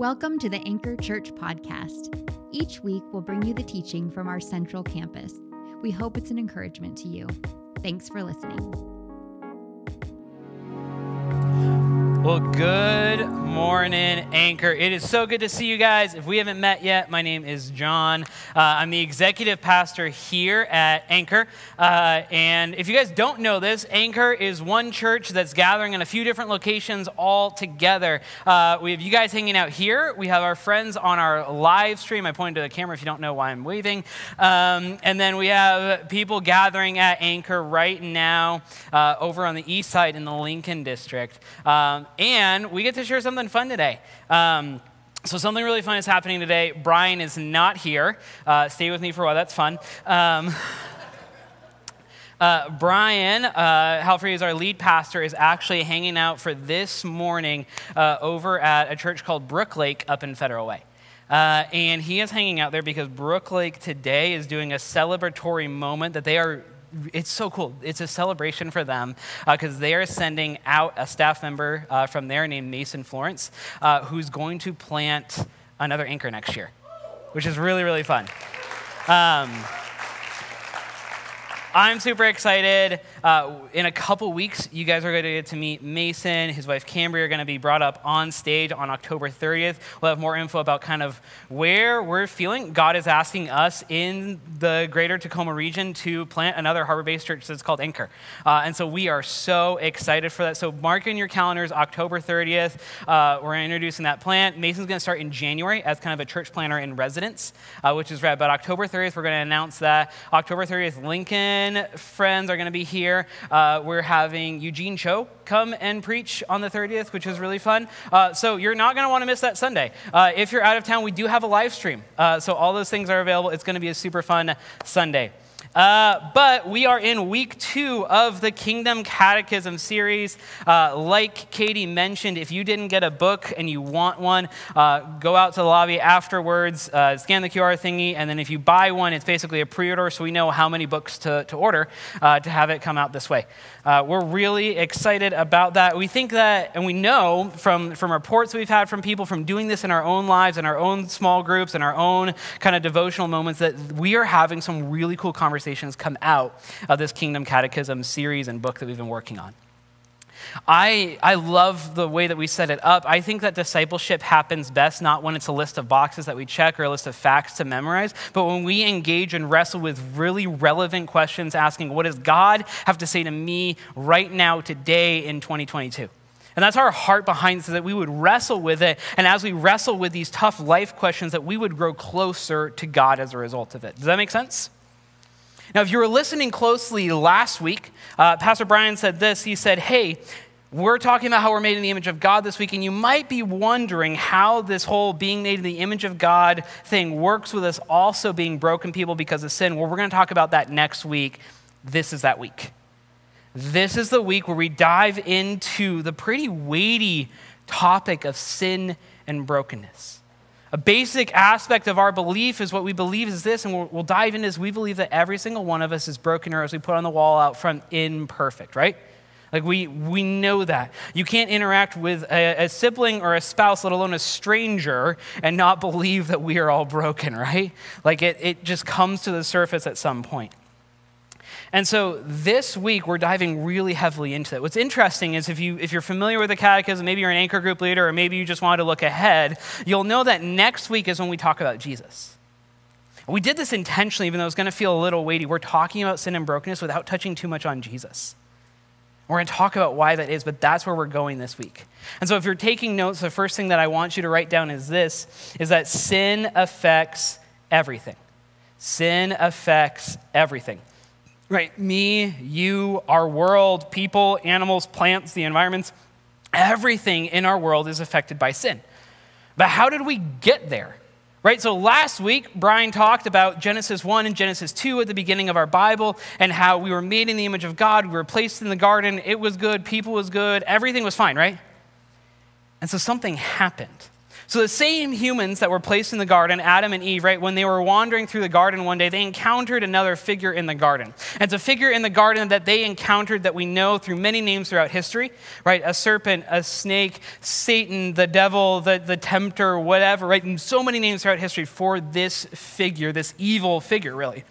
Welcome to the Anchor Church podcast. Each week, we'll bring you the teaching from our central campus. We hope it's an encouragement to you. Thanks for listening. Well, good morning, Anchor. It is so good to see you guys. If we haven't met yet, my name is John. Uh, I'm the executive pastor here at Anchor. Uh, and if you guys don't know this, Anchor is one church that's gathering in a few different locations all together. Uh, we have you guys hanging out here. We have our friends on our live stream. I pointed to the camera if you don't know why I'm waving. Um, and then we have people gathering at Anchor right now uh, over on the east side in the Lincoln district. Um, and we get to share something fun today. Um, so, something really fun is happening today. Brian is not here. Uh, stay with me for a while, that's fun. Um, uh, Brian, uh, Halfrey is our lead pastor, is actually hanging out for this morning uh, over at a church called Brooklake up in Federal Way. Uh, and he is hanging out there because Brooklake today is doing a celebratory moment that they are it's so cool. It's a celebration for them because uh, they are sending out a staff member uh, from there named Mason Florence, uh, who's going to plant another anchor next year, which is really, really fun. Um, I'm super excited. Uh, in a couple weeks, you guys are going to get to meet Mason. His wife Cambria are going to be brought up on stage on October 30th. We'll have more info about kind of where we're feeling God is asking us in the greater Tacoma region to plant another harbor based church that's called Anchor. Uh, and so we are so excited for that. So mark in your calendars October 30th. Uh, we're introducing that plant. Mason's going to start in January as kind of a church planter in residence, uh, which is rad. But October 30th, we're going to announce that. October 30th, Lincoln friends are going to be here. Uh, we're having Eugene Cho come and preach on the 30th, which is really fun. Uh, so you're not going to want to miss that Sunday. Uh, if you're out of town, we do have a live stream. Uh, so all those things are available. It's going to be a super fun Sunday. Uh, but we are in week two of the Kingdom Catechism series. Uh, like Katie mentioned, if you didn't get a book and you want one, uh, go out to the lobby afterwards, uh, scan the QR thingy, and then if you buy one, it's basically a pre order so we know how many books to, to order uh, to have it come out this way. Uh, we're really excited about that. We think that, and we know from, from reports we've had from people from doing this in our own lives, in our own small groups, in our own kind of devotional moments, that we are having some really cool conversations come out of this Kingdom Catechism series and book that we've been working on. I, I love the way that we set it up. I think that discipleship happens best not when it's a list of boxes that we check or a list of facts to memorize, but when we engage and wrestle with really relevant questions asking, what does God have to say to me right now, today in 2022? And that's our heart behind so that we would wrestle with it. And as we wrestle with these tough life questions, that we would grow closer to God as a result of it. Does that make sense? Now, if you were listening closely last week, uh, Pastor Brian said this. He said, Hey, we're talking about how we're made in the image of God this week, and you might be wondering how this whole being made in the image of God thing works with us also being broken people because of sin. Well, we're going to talk about that next week. This is that week. This is the week where we dive into the pretty weighty topic of sin and brokenness. A basic aspect of our belief is what we believe is this, and we'll, we'll dive into this. We believe that every single one of us is broken, or as we put on the wall out front, imperfect, right? Like we, we know that. You can't interact with a, a, sibling or a spouse, let alone a stranger, and not believe that we are all broken, right? Like it, it just comes to the surface at some point. And so this week, we're diving really heavily into it. What's interesting is if, you, if you're familiar with the catechism, maybe you're an anchor group leader, or maybe you just wanted to look ahead, you'll know that next week is when we talk about Jesus. We did this intentionally, even though it's going to feel a little weighty. We're talking about sin and brokenness without touching too much on Jesus. We're going to talk about why that is, but that's where we're going this week. And so if you're taking notes, the first thing that I want you to write down is this is that sin affects everything. Sin affects everything right? Me, you, our world, people, animals, plants, the environments, everything in our world is affected by sin. But how did we get there? Right? So last week, Brian talked about Genesis 1 and Genesis 2 at the beginning of our Bible and how we were made in the image of God. We were placed in the garden. It was good. People was good. Everything was fine, right? And so something happened. So, the same humans that were placed in the garden, Adam and Eve, right, when they were wandering through the garden one day, they encountered another figure in the garden. And it's a figure in the garden that they encountered that we know through many names throughout history, right? A serpent, a snake, Satan, the devil, the, the tempter, whatever, right? And so many names throughout history for this figure, this evil figure, really.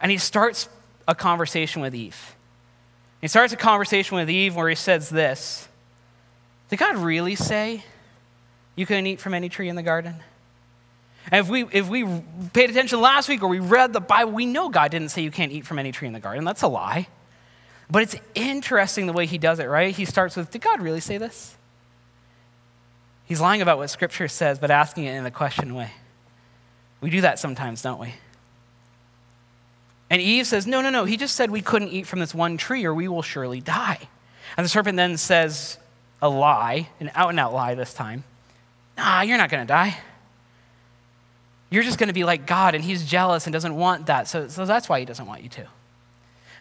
And he starts a conversation with Eve. He starts a conversation with Eve where he says this Did God really say? You couldn't eat from any tree in the garden? And if we, if we paid attention last week or we read the Bible, we know God didn't say you can't eat from any tree in the garden. That's a lie. But it's interesting the way he does it, right? He starts with, Did God really say this? He's lying about what Scripture says, but asking it in a question way. We do that sometimes, don't we? And Eve says, No, no, no. He just said we couldn't eat from this one tree or we will surely die. And the serpent then says a lie, an out and out lie this time. Nah, you're not going to die. You're just going to be like God, and he's jealous and doesn't want that. So, so that's why he doesn't want you to.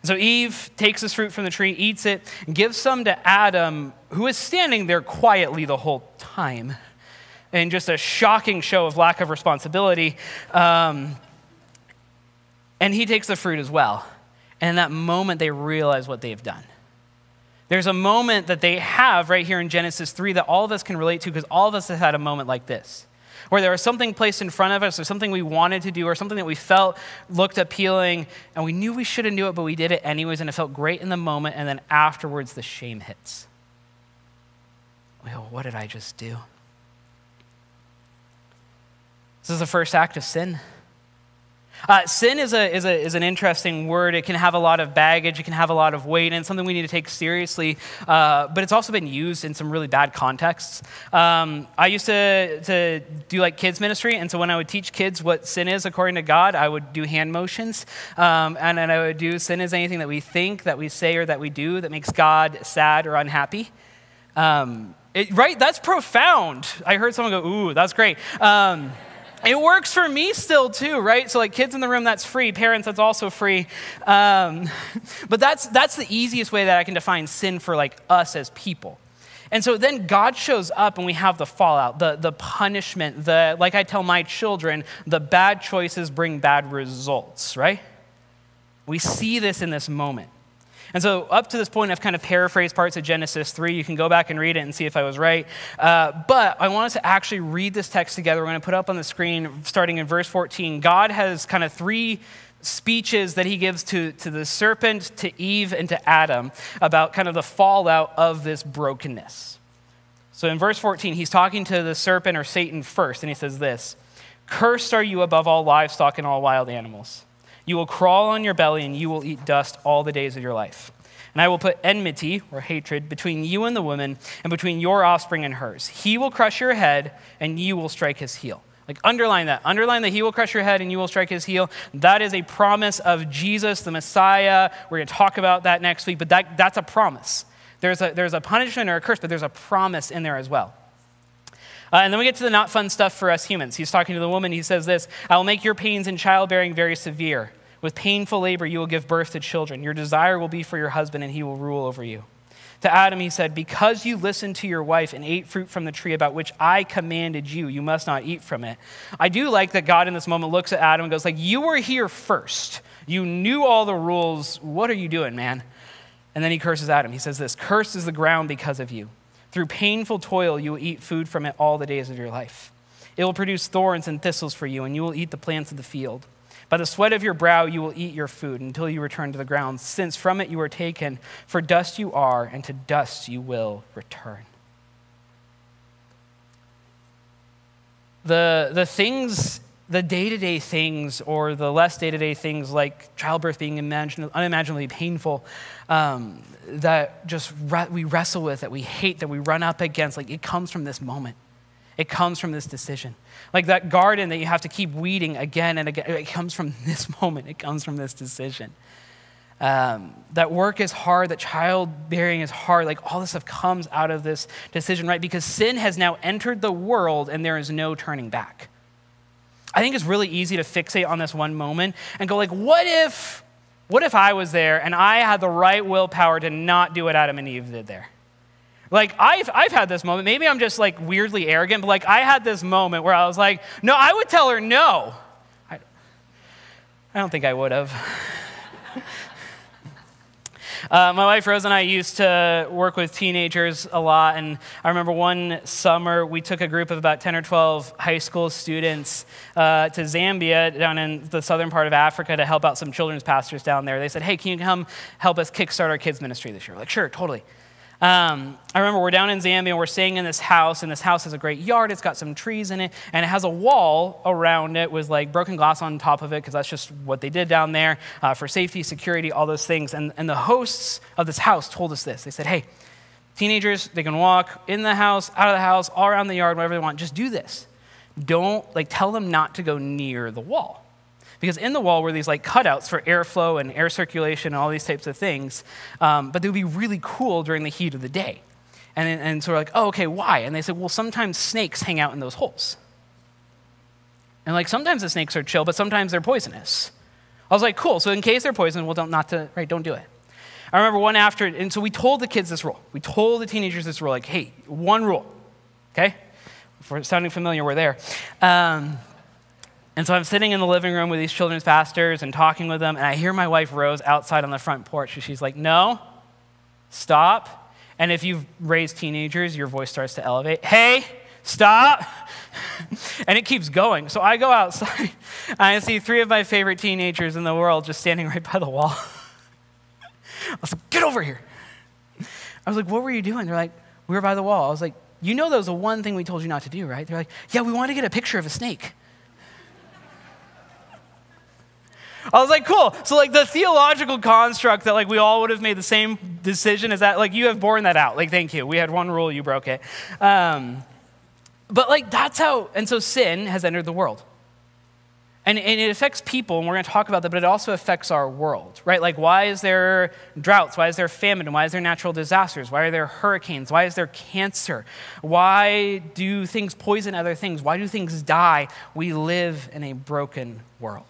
So Eve takes this fruit from the tree, eats it, gives some to Adam, who is standing there quietly the whole time in just a shocking show of lack of responsibility. Um, and he takes the fruit as well. And in that moment, they realize what they've done. There's a moment that they have right here in Genesis 3 that all of us can relate to because all of us have had a moment like this where there was something placed in front of us or something we wanted to do or something that we felt looked appealing and we knew we shouldn't do it, but we did it anyways and it felt great in the moment and then afterwards the shame hits. Well, what did I just do? This is the first act of sin. Uh, sin is, a, is, a, is an interesting word. It can have a lot of baggage, it can have a lot of weight, and it's something we need to take seriously. Uh, but it's also been used in some really bad contexts. Um, I used to, to do like kids' ministry, and so when I would teach kids what sin is according to God, I would do hand motions. Um, and then I would do sin is anything that we think, that we say, or that we do that makes God sad or unhappy. Um, it, right? That's profound. I heard someone go, ooh, that's great. It works for me still too right? So like kids in the room that's free. Parents that's also free. Um, but that's that's the easiest way that i can define sin for like us as people. And so then god shows up and we have the fallout the, the punishment the like i tell my children the bad choices bring bad results right? We see this in this moment and so, up to this point, I've kind of paraphrased parts of Genesis 3. You can go back and read it and see if I was right. Uh, but I want us to actually read this text together. We're going to put up on the screen starting in verse 14. God has kind of three speeches that he gives to, to the serpent, to Eve, and to Adam about kind of the fallout of this brokenness. So, in verse 14, he's talking to the serpent or Satan first, and he says this Cursed are you above all livestock and all wild animals. You will crawl on your belly, and you will eat dust all the days of your life. And I will put enmity, or hatred, between you and the woman, and between your offspring and hers. He will crush your head, and you will strike his heel. Like, underline that. Underline that he will crush your head and you will strike his heel. That is a promise of Jesus, the Messiah. We're going to talk about that next week, but that, that's a promise. There's a, there's a punishment or a curse, but there's a promise in there as well. Uh, and then we get to the not fun stuff for us humans. He's talking to the woman. He says this I will make your pains in childbearing very severe. With painful labor, you will give birth to children. Your desire will be for your husband, and he will rule over you. To Adam, he said, Because you listened to your wife and ate fruit from the tree about which I commanded you, you must not eat from it. I do like that God in this moment looks at Adam and goes, like, You were here first. You knew all the rules. What are you doing, man? And then he curses Adam. He says this Cursed is the ground because of you. Through painful toil, you will eat food from it all the days of your life. It will produce thorns and thistles for you, and you will eat the plants of the field. By the sweat of your brow you will eat your food until you return to the ground, since from it you were taken. For dust you are, and to dust you will return. The, the things, the day to day things, or the less day to day things like childbirth being unimaginably painful, um, that just re- we wrestle with, that we hate, that we run up against, like it comes from this moment. It comes from this decision. Like that garden that you have to keep weeding again and again, it comes from this moment, it comes from this decision. Um, that work is hard, that childbearing is hard, like all this stuff comes out of this decision, right? Because sin has now entered the world and there is no turning back. I think it's really easy to fixate on this one moment and go like, what if, what if I was there and I had the right willpower to not do what Adam and Eve did there? Like, I've, I've had this moment. Maybe I'm just like weirdly arrogant, but like, I had this moment where I was like, no, I would tell her no. I, I don't think I would have. Uh, my wife Rose and I used to work with teenagers a lot, and I remember one summer we took a group of about 10 or 12 high school students uh, to Zambia down in the southern part of Africa to help out some children's pastors down there. They said, Hey, can you come help us kickstart our kids' ministry this year? We're like, sure, totally. Um, I remember we're down in Zambia, and we're staying in this house, and this house has a great yard. It's got some trees in it, and it has a wall around it with like broken glass on top of it, because that's just what they did down there uh, for safety, security, all those things. And, and the hosts of this house told us this. They said, hey, teenagers, they can walk in the house, out of the house, all around the yard, whatever they want. Just do this. Don't, like, tell them not to go near the wall. Because in the wall were these like cutouts for airflow and air circulation and all these types of things, um, but they would be really cool during the heat of the day. And, and so we're like, oh, okay, why? And they said, well, sometimes snakes hang out in those holes. And like sometimes the snakes are chill, but sometimes they're poisonous. I was like, cool. So in case they're poisonous, well, don't not to right, don't do it. I remember one after, and so we told the kids this rule. We told the teenagers this rule, like, hey, one rule, okay? If we're sounding familiar, we're there. Um, and so I'm sitting in the living room with these children's pastors and talking with them, and I hear my wife Rose outside on the front porch, and she's like, No, stop. And if you've raised teenagers, your voice starts to elevate. Hey, stop. and it keeps going. So I go outside, and I see three of my favorite teenagers in the world just standing right by the wall. I was like, Get over here. I was like, What were you doing? They're like, We were by the wall. I was like, You know, that was the one thing we told you not to do, right? They're like, Yeah, we want to get a picture of a snake. I was like, cool. So like the theological construct that like we all would have made the same decision is that like you have borne that out. Like, thank you. We had one rule, you broke it. Um, but like that's how, and so sin has entered the world. And, and it affects people, and we're going to talk about that, but it also affects our world, right? Like, why is there droughts? Why is there famine? Why is there natural disasters? Why are there hurricanes? Why is there cancer? Why do things poison other things? Why do things die? We live in a broken world.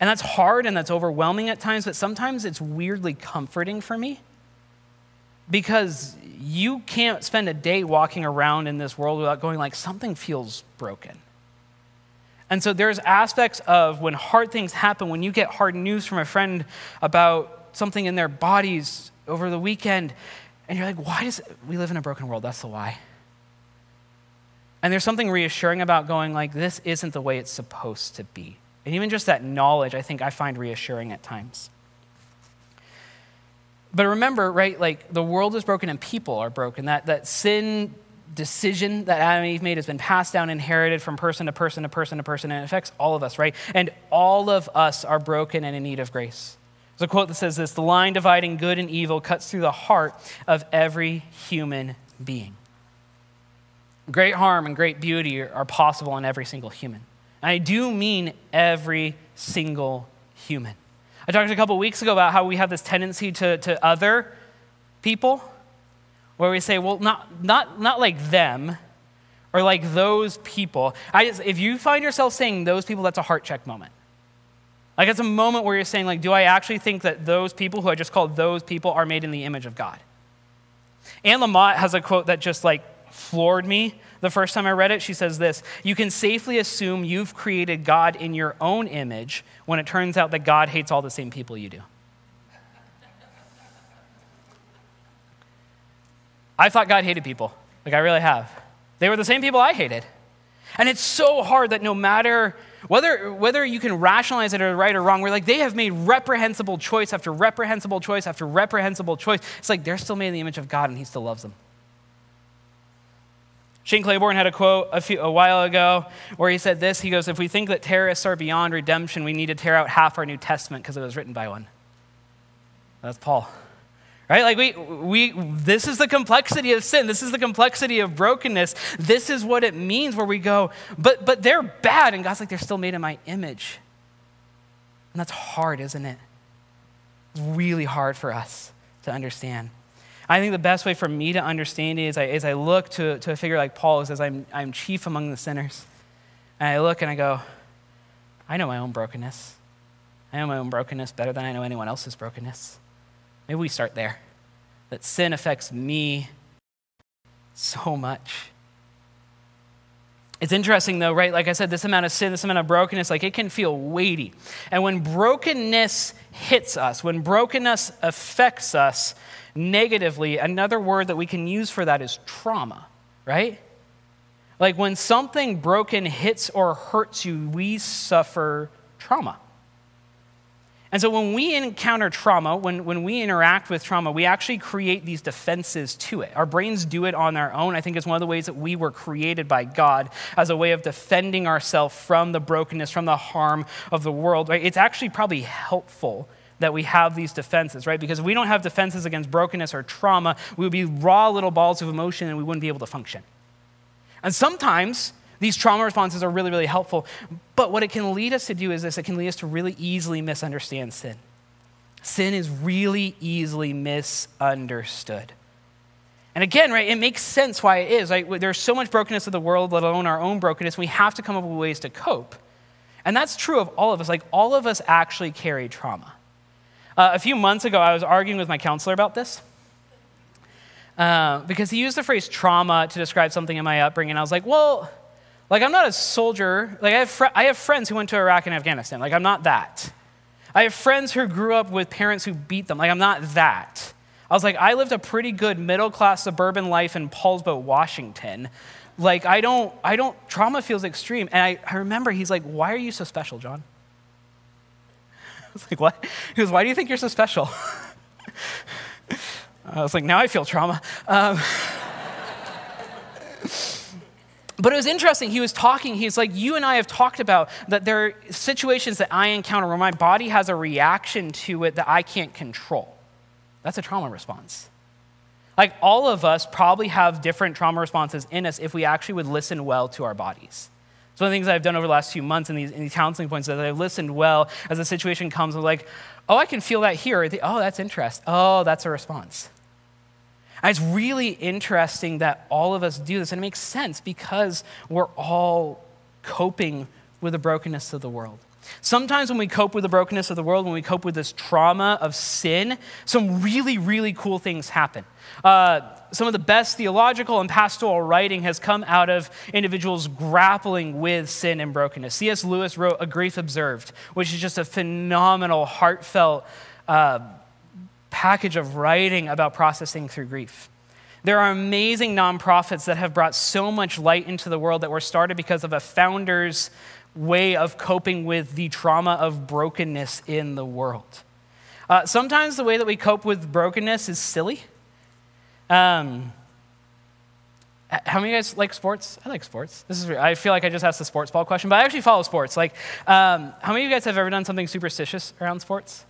And that's hard and that's overwhelming at times, but sometimes it's weirdly comforting for me because you can't spend a day walking around in this world without going like something feels broken. And so there's aspects of when hard things happen, when you get hard news from a friend about something in their bodies over the weekend, and you're like, why does we live in a broken world? That's the why. And there's something reassuring about going like, this isn't the way it's supposed to be. And even just that knowledge, I think I find reassuring at times. But remember, right, like the world is broken and people are broken. That, that sin decision that Adam and Eve made has been passed down, inherited from person to person to person to person, and it affects all of us, right? And all of us are broken and in need of grace. There's a quote that says this The line dividing good and evil cuts through the heart of every human being. Great harm and great beauty are possible in every single human. I do mean every single human. I talked a couple weeks ago about how we have this tendency to, to other people, where we say, well, not, not, not like them or like those people. I just, if you find yourself saying those people, that's a heart check moment. Like it's a moment where you're saying, like, do I actually think that those people who I just called those people are made in the image of God? Anne Lamott has a quote that just like floored me the first time I read it. She says this You can safely assume you've created God in your own image when it turns out that God hates all the same people you do. I thought God hated people. Like, I really have. They were the same people I hated. And it's so hard that no matter whether, whether you can rationalize it or right or wrong, we're like, they have made reprehensible choice after reprehensible choice after reprehensible choice. It's like they're still made in the image of God and he still loves them. Shane Claiborne had a quote a, few, a while ago where he said this. He goes, If we think that terrorists are beyond redemption, we need to tear out half our New Testament because it was written by one. That's Paul. Right? Like, we, we, this is the complexity of sin. This is the complexity of brokenness. This is what it means where we go, but, but they're bad. And God's like, they're still made in my image. And that's hard, isn't it? It's really hard for us to understand. I think the best way for me to understand it is I, is I look to, to a figure like Paul who says, I'm, I'm chief among the sinners. And I look and I go, I know my own brokenness. I know my own brokenness better than I know anyone else's brokenness. Maybe we start there. That sin affects me so much. It's interesting though, right? Like I said, this amount of sin, this amount of brokenness, like it can feel weighty. And when brokenness hits us, when brokenness affects us negatively, another word that we can use for that is trauma, right? Like when something broken hits or hurts you, we suffer trauma. And so when we encounter trauma, when, when we interact with trauma, we actually create these defenses to it. Our brains do it on their own. I think it's one of the ways that we were created by God as a way of defending ourselves from the brokenness, from the harm of the world. Right? It's actually probably helpful that we have these defenses, right? Because if we don't have defenses against brokenness or trauma, we would be raw little balls of emotion and we wouldn't be able to function. And sometimes these trauma responses are really, really helpful. But what it can lead us to do is this it can lead us to really easily misunderstand sin. Sin is really easily misunderstood. And again, right, it makes sense why it is. Right? There's so much brokenness of the world, let alone our own brokenness. We have to come up with ways to cope. And that's true of all of us. Like, all of us actually carry trauma. Uh, a few months ago, I was arguing with my counselor about this. Uh, because he used the phrase trauma to describe something in my upbringing. I was like, well, like, I'm not a soldier. Like, I have, fr- I have friends who went to Iraq and Afghanistan. Like, I'm not that. I have friends who grew up with parents who beat them. Like, I'm not that. I was like, I lived a pretty good middle class suburban life in Poulsbo, Washington. Like, I don't, I don't, trauma feels extreme. And I, I remember he's like, Why are you so special, John? Was like, What? He goes, Why do you think you're so special? I was like, Now I feel trauma. Um, but it was interesting. He was talking. He's like, You and I have talked about that there are situations that I encounter where my body has a reaction to it that I can't control. That's a trauma response. Like, all of us probably have different trauma responses in us if we actually would listen well to our bodies. So, one of the things I've done over the last few months in these, in these counseling points is that I've listened well as a situation comes. I'm like, oh, I can feel that here. Oh, that's interest. Oh, that's a response. And it's really interesting that all of us do this, and it makes sense because we're all coping with the brokenness of the world. Sometimes when we cope with the brokenness of the world, when we cope with this trauma of sin, some really, really cool things happen. Uh, some of the best theological and pastoral writing has come out of individuals grappling with sin and brokenness. C.S. Lewis wrote A Grief Observed, which is just a phenomenal, heartfelt, uh, package of writing about processing through grief. There are amazing nonprofits that have brought so much light into the world that were started because of a founder's way of coping with the trauma of brokenness in the world. Uh, sometimes the way that we cope with brokenness is silly. Um, how many of you guys like sports? I like sports. This is I feel like I just asked the sports ball question, but I actually follow sports. Like, um, how many of you guys have ever done something superstitious around sports?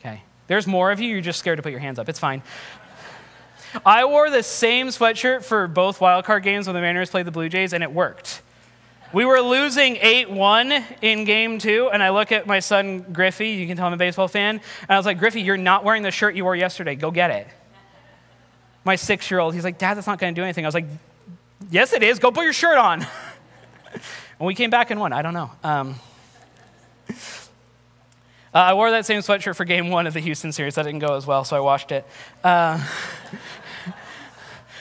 Okay, there's more of you, you're just scared to put your hands up. It's fine. I wore the same sweatshirt for both wildcard games when the Mariners played the Blue Jays, and it worked. We were losing 8 1 in game two, and I look at my son Griffey, you can tell I'm a baseball fan, and I was like, Griffey, you're not wearing the shirt you wore yesterday. Go get it. My six year old, he's like, Dad, that's not going to do anything. I was like, Yes, it is. Go put your shirt on. and we came back and won. I don't know. Um, uh, I wore that same sweatshirt for game one of the Houston series. That didn't go as well, so I washed it. Uh,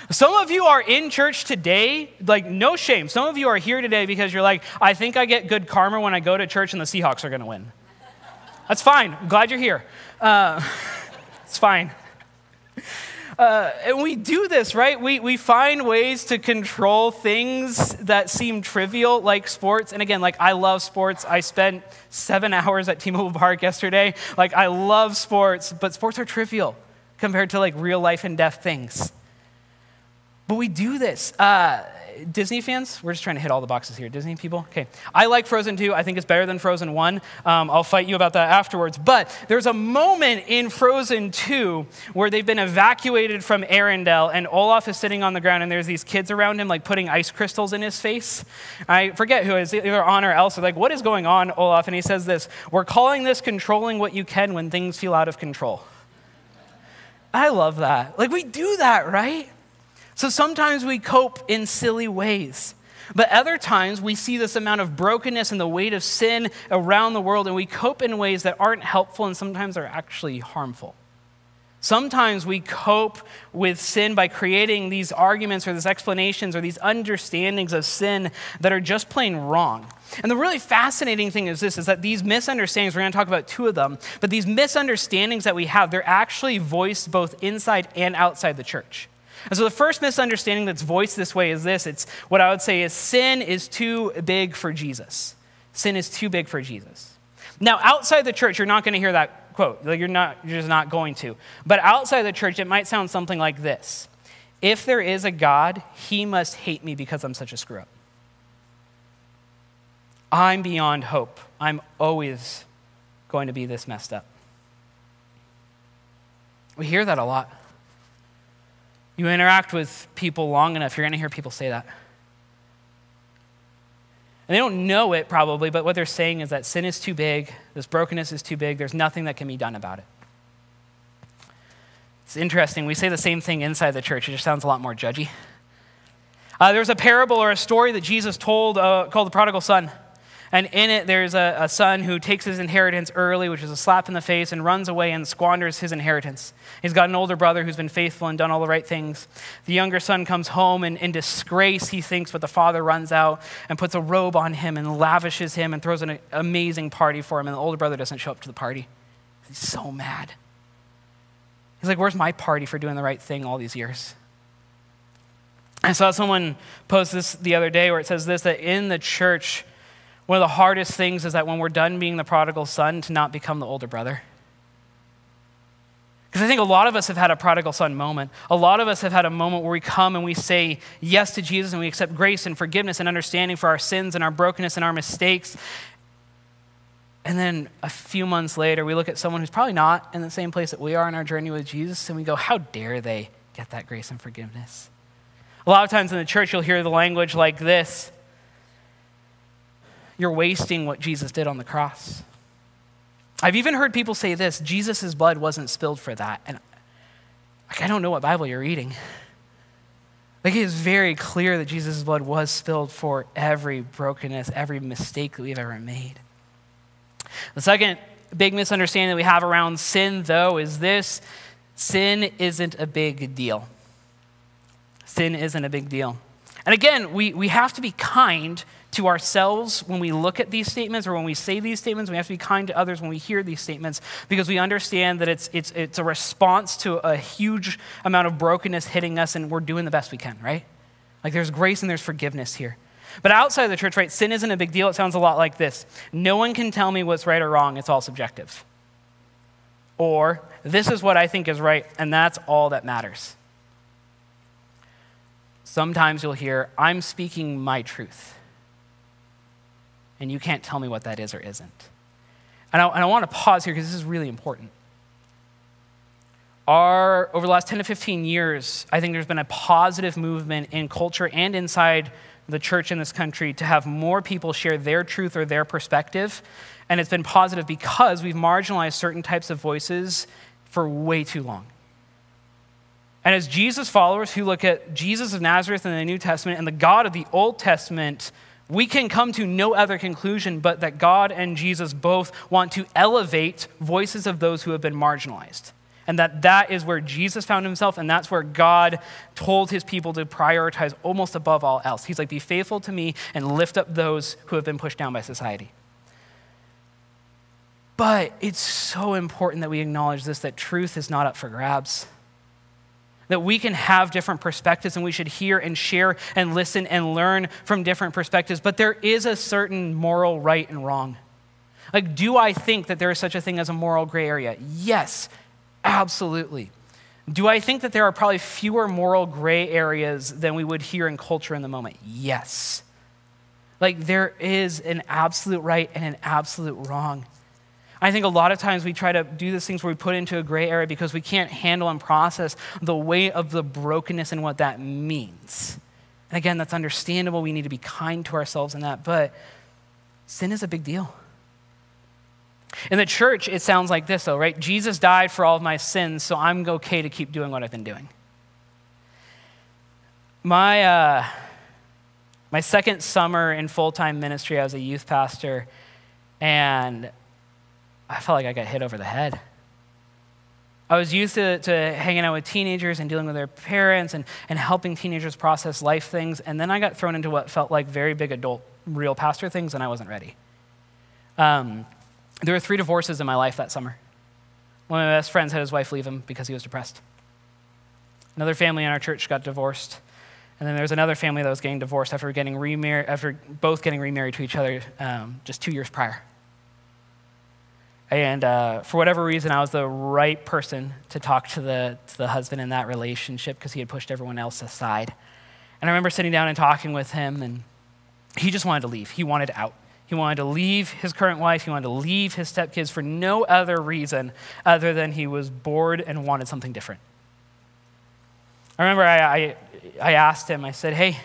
some of you are in church today, like, no shame. Some of you are here today because you're like, I think I get good karma when I go to church and the Seahawks are going to win. That's fine. I'm glad you're here. Uh, it's fine. Uh, and we do this, right? We, we find ways to control things that seem trivial, like sports. And again, like I love sports. I spent seven hours at T-Mobile Park yesterday. Like I love sports, but sports are trivial compared to like real life and death things. But we do this. Uh, Disney fans, we're just trying to hit all the boxes here. Disney people? Okay. I like Frozen 2. I think it's better than Frozen 1. Um, I'll fight you about that afterwards. But there's a moment in Frozen 2 where they've been evacuated from Arendelle, and Olaf is sitting on the ground, and there's these kids around him, like putting ice crystals in his face. I forget who is either Anna or Elsa. Like, what is going on, Olaf? And he says this We're calling this controlling what you can when things feel out of control. I love that. Like, we do that, right? So sometimes we cope in silly ways. But other times we see this amount of brokenness and the weight of sin around the world, and we cope in ways that aren't helpful and sometimes are actually harmful. Sometimes we cope with sin by creating these arguments or these explanations or these understandings of sin that are just plain wrong. And the really fascinating thing is this is that these misunderstandings, we're going to talk about two of them, but these misunderstandings that we have, they're actually voiced both inside and outside the church. And so the first misunderstanding that's voiced this way is this it's what I would say is sin is too big for Jesus. Sin is too big for Jesus. Now, outside the church, you're not going to hear that quote. You're not, you're just not going to. But outside the church, it might sound something like this If there is a God, he must hate me because I'm such a screw up. I'm beyond hope. I'm always going to be this messed up. We hear that a lot. You interact with people long enough, you're going to hear people say that. And they don't know it probably, but what they're saying is that sin is too big, this brokenness is too big, there's nothing that can be done about it. It's interesting. We say the same thing inside the church, it just sounds a lot more judgy. Uh, there's a parable or a story that Jesus told uh, called the prodigal son. And in it, there's a, a, son who takes his inheritance early, which is a slap in the face, and runs away and squanders his inheritance. He's got an older brother who's been faithful and done all the right things. The younger son comes home and in disgrace, he thinks, but the father runs out and puts a robe on him and lavishes him and throws an amazing party for him. And the older brother doesn't show up to the party. He's so mad. He's like, Where's my party for doing the right thing all these years? I saw someone post this the other day where it says this that in the church, one of the hardest things is that when we're done being the prodigal son, to not become the older brother. Because I think a lot of us have had a prodigal son moment. A lot of us have had a moment where we come and we say yes to Jesus and we accept grace and forgiveness and understanding for our sins and our brokenness and our mistakes. And then a few months later, we look at someone who's probably not in the same place that we are in our journey with Jesus and we go, How dare they get that grace and forgiveness? A lot of times in the church, you'll hear the language like this you're wasting what Jesus did on the cross. I've even heard people say this Jesus' blood wasn't spilled for that. And like, I don't know what Bible you're reading. Like, it is very clear that Jesus' blood was spilled for every brokenness, every mistake that we've ever made. The second big misunderstanding that we have around sin, though, is this sin isn't a big deal. Sin isn't a big deal. And again, we, we have to be kind to ourselves when we look at these statements or when we say these statements. We have to be kind to others when we hear these statements because we understand that it's, it's, it's a response to a huge amount of brokenness hitting us and we're doing the best we can, right? Like there's grace and there's forgiveness here. But outside of the church, right, sin isn't a big deal. It sounds a lot like this No one can tell me what's right or wrong, it's all subjective. Or, this is what I think is right, and that's all that matters. Sometimes you'll hear, I'm speaking my truth and you can't tell me what that is or isn't. And I, and I want to pause here because this is really important. Our, over the last 10 to 15 years, I think there's been a positive movement in culture and inside the church in this country to have more people share their truth or their perspective. And it's been positive because we've marginalized certain types of voices for way too long. And as Jesus followers who look at Jesus of Nazareth in the New Testament and the God of the Old Testament, we can come to no other conclusion but that God and Jesus both want to elevate voices of those who have been marginalized. And that that is where Jesus found himself, and that's where God told his people to prioritize almost above all else. He's like, be faithful to me and lift up those who have been pushed down by society. But it's so important that we acknowledge this that truth is not up for grabs that we can have different perspectives and we should hear and share and listen and learn from different perspectives. But there is a certain moral right and wrong. Like, do I think that there is such a thing as a moral gray area? Yes, absolutely. Do I think that there are probably fewer moral gray areas than we would hear in culture in the moment? Yes. Like, there is an absolute right and an absolute wrong. I think a lot of times we try to do these things where we put into a gray area because we can't handle and process the weight of the brokenness and what that means. And again, that's understandable. We need to be kind to ourselves in that. But sin is a big deal. In the church, it sounds like this, though, right? Jesus died for all of my sins, so I'm okay to keep doing what I've been doing. My, uh, my second summer in full time ministry, I was a youth pastor, and I felt like I got hit over the head. I was used to, to hanging out with teenagers and dealing with their parents and, and helping teenagers process life things. And then I got thrown into what felt like very big adult, real pastor things, and I wasn't ready. Um, there were three divorces in my life that summer. One of my best friends had his wife leave him because he was depressed. Another family in our church got divorced. And then there was another family that was getting divorced after, getting remar- after both getting remarried to each other um, just two years prior. And uh, for whatever reason, I was the right person to talk to the, to the husband in that relationship because he had pushed everyone else aside. And I remember sitting down and talking with him, and he just wanted to leave. He wanted out. He wanted to leave his current wife. He wanted to leave his stepkids for no other reason other than he was bored and wanted something different. I remember I, I, I asked him, I said, Hey,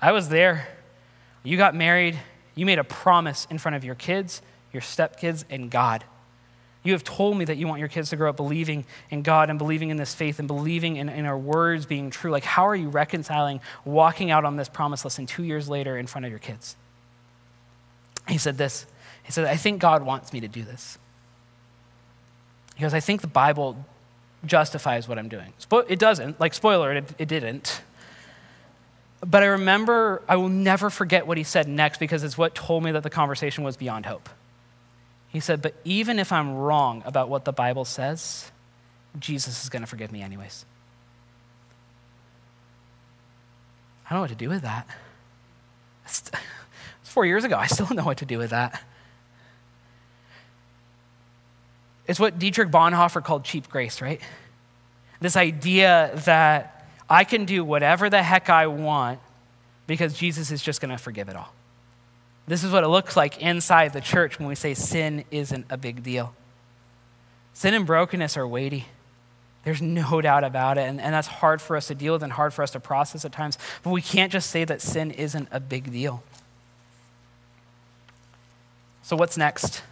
I was there. You got married. You made a promise in front of your kids your stepkids, and God. You have told me that you want your kids to grow up believing in God and believing in this faith and believing in, in our words being true. Like, how are you reconciling walking out on this promise lesson two years later in front of your kids? He said this He said, I think God wants me to do this. He goes, I think the Bible justifies what I'm doing. It doesn't. Like, spoiler, it, it didn't. But I remember, I will never forget what he said next because it's what told me that the conversation was beyond hope. He said, But even if I'm wrong about what the Bible says, Jesus is going to forgive me anyways. I don't know what to do with that. It's four years ago. I still don't know what to do with that. It's what Dietrich Bonhoeffer called cheap grace, right? This idea that I can do whatever the heck I want because Jesus is just going to forgive it all. This is what it looks like inside the church when we say sin isn't a big deal. Sin and brokenness are weighty. There's no doubt about it. And, and that's hard for us to deal with and hard for us to process at times. But we can't just say that sin isn't a big deal. So, what's next?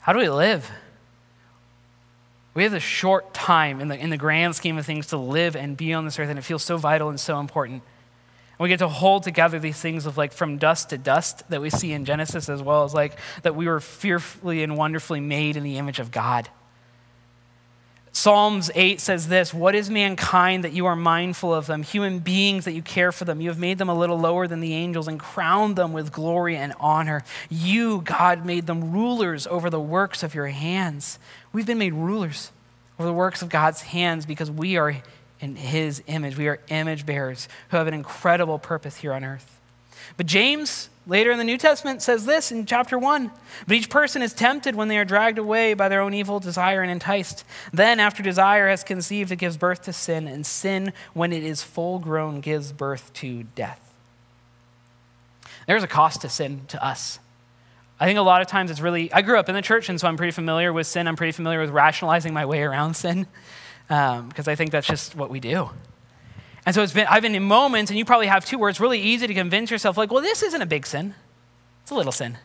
How do we live? We have a short time in the, in the grand scheme of things to live and be on this earth, and it feels so vital and so important we get to hold together these things of like from dust to dust that we see in Genesis, as well as like that we were fearfully and wonderfully made in the image of God. Psalms 8 says this What is mankind that you are mindful of them? Human beings that you care for them. You have made them a little lower than the angels and crowned them with glory and honor. You, God, made them rulers over the works of your hands. We've been made rulers over the works of God's hands because we are in his image. We are image bearers who have an incredible purpose here on earth. But James, later in the New Testament, says this in chapter 1 But each person is tempted when they are dragged away by their own evil desire and enticed. Then, after desire has conceived, it gives birth to sin, and sin, when it is full grown, gives birth to death. There's a cost to sin to us. I think a lot of times it's really, I grew up in the church, and so I'm pretty familiar with sin. I'm pretty familiar with rationalizing my way around sin because um, I think that's just what we do. And so it's been, I've been in moments, and you probably have too, where it's really easy to convince yourself, like, well, this isn't a big sin. It's a little sin.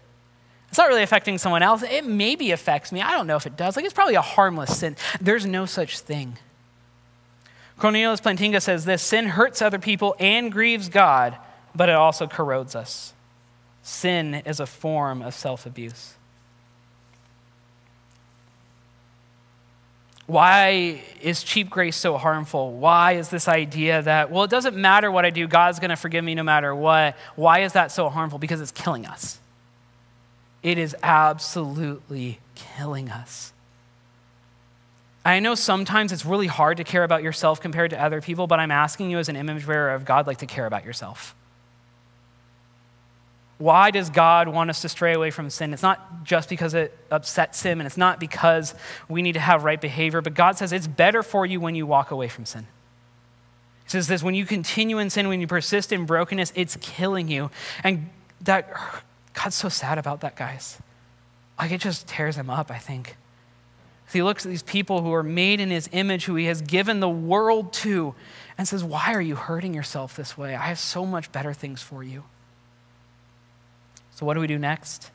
It's not really affecting someone else. It maybe affects me. I don't know if it does. Like, it's probably a harmless sin. There's no such thing. Cornelius Plantinga says this sin hurts other people and grieves God, but it also corrodes us. Sin is a form of self abuse. Why is cheap grace so harmful? Why is this idea that, well, it doesn't matter what I do, God's going to forgive me no matter what? Why is that so harmful? Because it's killing us. It is absolutely killing us. I know sometimes it's really hard to care about yourself compared to other people, but I'm asking you as an image bearer of God, like to care about yourself. Why does God want us to stray away from sin? It's not just because it upsets him, and it's not because we need to have right behavior, but God says it's better for you when you walk away from sin. He says this when you continue in sin, when you persist in brokenness, it's killing you. And that God's so sad about that, guys. Like it just tears him up, I think. he looks at these people who are made in his image, who he has given the world to, and says, Why are you hurting yourself this way? I have so much better things for you. So, what do we do next?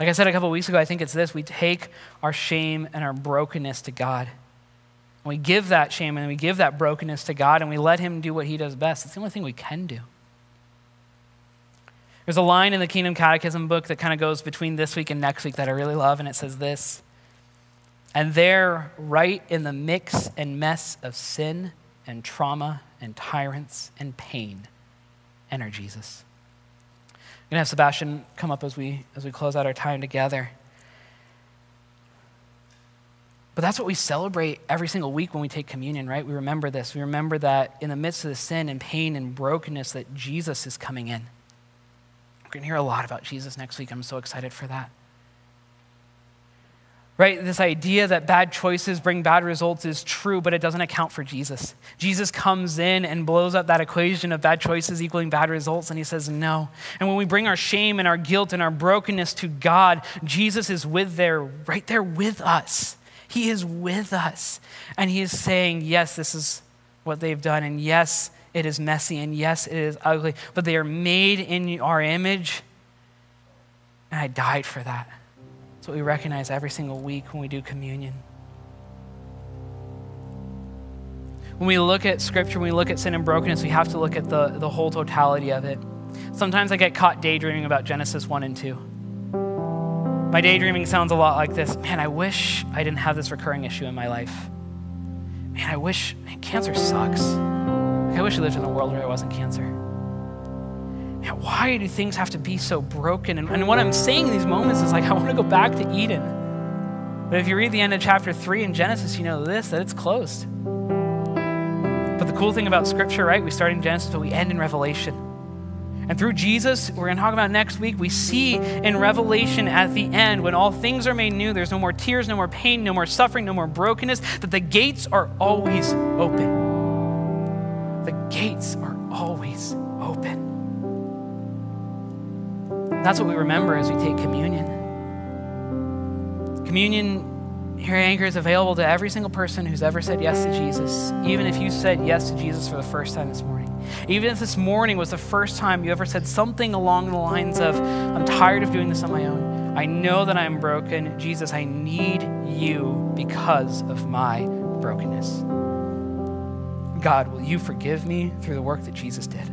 Like I said a couple weeks ago, I think it's this we take our shame and our brokenness to God. And we give that shame and we give that brokenness to God and we let Him do what He does best. It's the only thing we can do. There's a line in the Kingdom Catechism book that kind of goes between this week and next week that I really love, and it says this And there, right in the mix and mess of sin and trauma and tyrants and pain, enter Jesus. Going to have Sebastian come up as we, as we close out our time together. But that's what we celebrate every single week when we take communion, right? We remember this. We remember that in the midst of the sin and pain and brokenness that Jesus is coming in. We're going to hear a lot about Jesus next week. I'm so excited for that. Right? This idea that bad choices bring bad results is true, but it doesn't account for Jesus. Jesus comes in and blows up that equation of bad choices equaling bad results, and he says no. And when we bring our shame and our guilt and our brokenness to God, Jesus is with there, right there with us. He is with us. And He is saying, yes, this is what they've done. And yes, it is messy. And yes, it is ugly. But they are made in our image. And I died for that. That's what we recognize every single week when we do communion. When we look at Scripture, when we look at sin and brokenness, we have to look at the, the whole totality of it. Sometimes I get caught daydreaming about Genesis 1 and 2. My daydreaming sounds a lot like this Man, I wish I didn't have this recurring issue in my life. Man, I wish, man, cancer sucks. Like, I wish I lived in a world where there wasn't cancer. Man, why do things have to be so broken? And, and what I'm saying in these moments is like, I want to go back to Eden. But if you read the end of chapter 3 in Genesis, you know this, that it's closed. But the cool thing about Scripture, right? We start in Genesis, but we end in Revelation. And through Jesus, we're going to talk about next week, we see in Revelation at the end, when all things are made new, there's no more tears, no more pain, no more suffering, no more brokenness, that the gates are always open. The gates are That's what we remember as we take communion. Communion here at Anchor is available to every single person who's ever said yes to Jesus, even if you said yes to Jesus for the first time this morning. Even if this morning was the first time you ever said something along the lines of, I'm tired of doing this on my own. I know that I'm broken. Jesus, I need you because of my brokenness. God, will you forgive me through the work that Jesus did?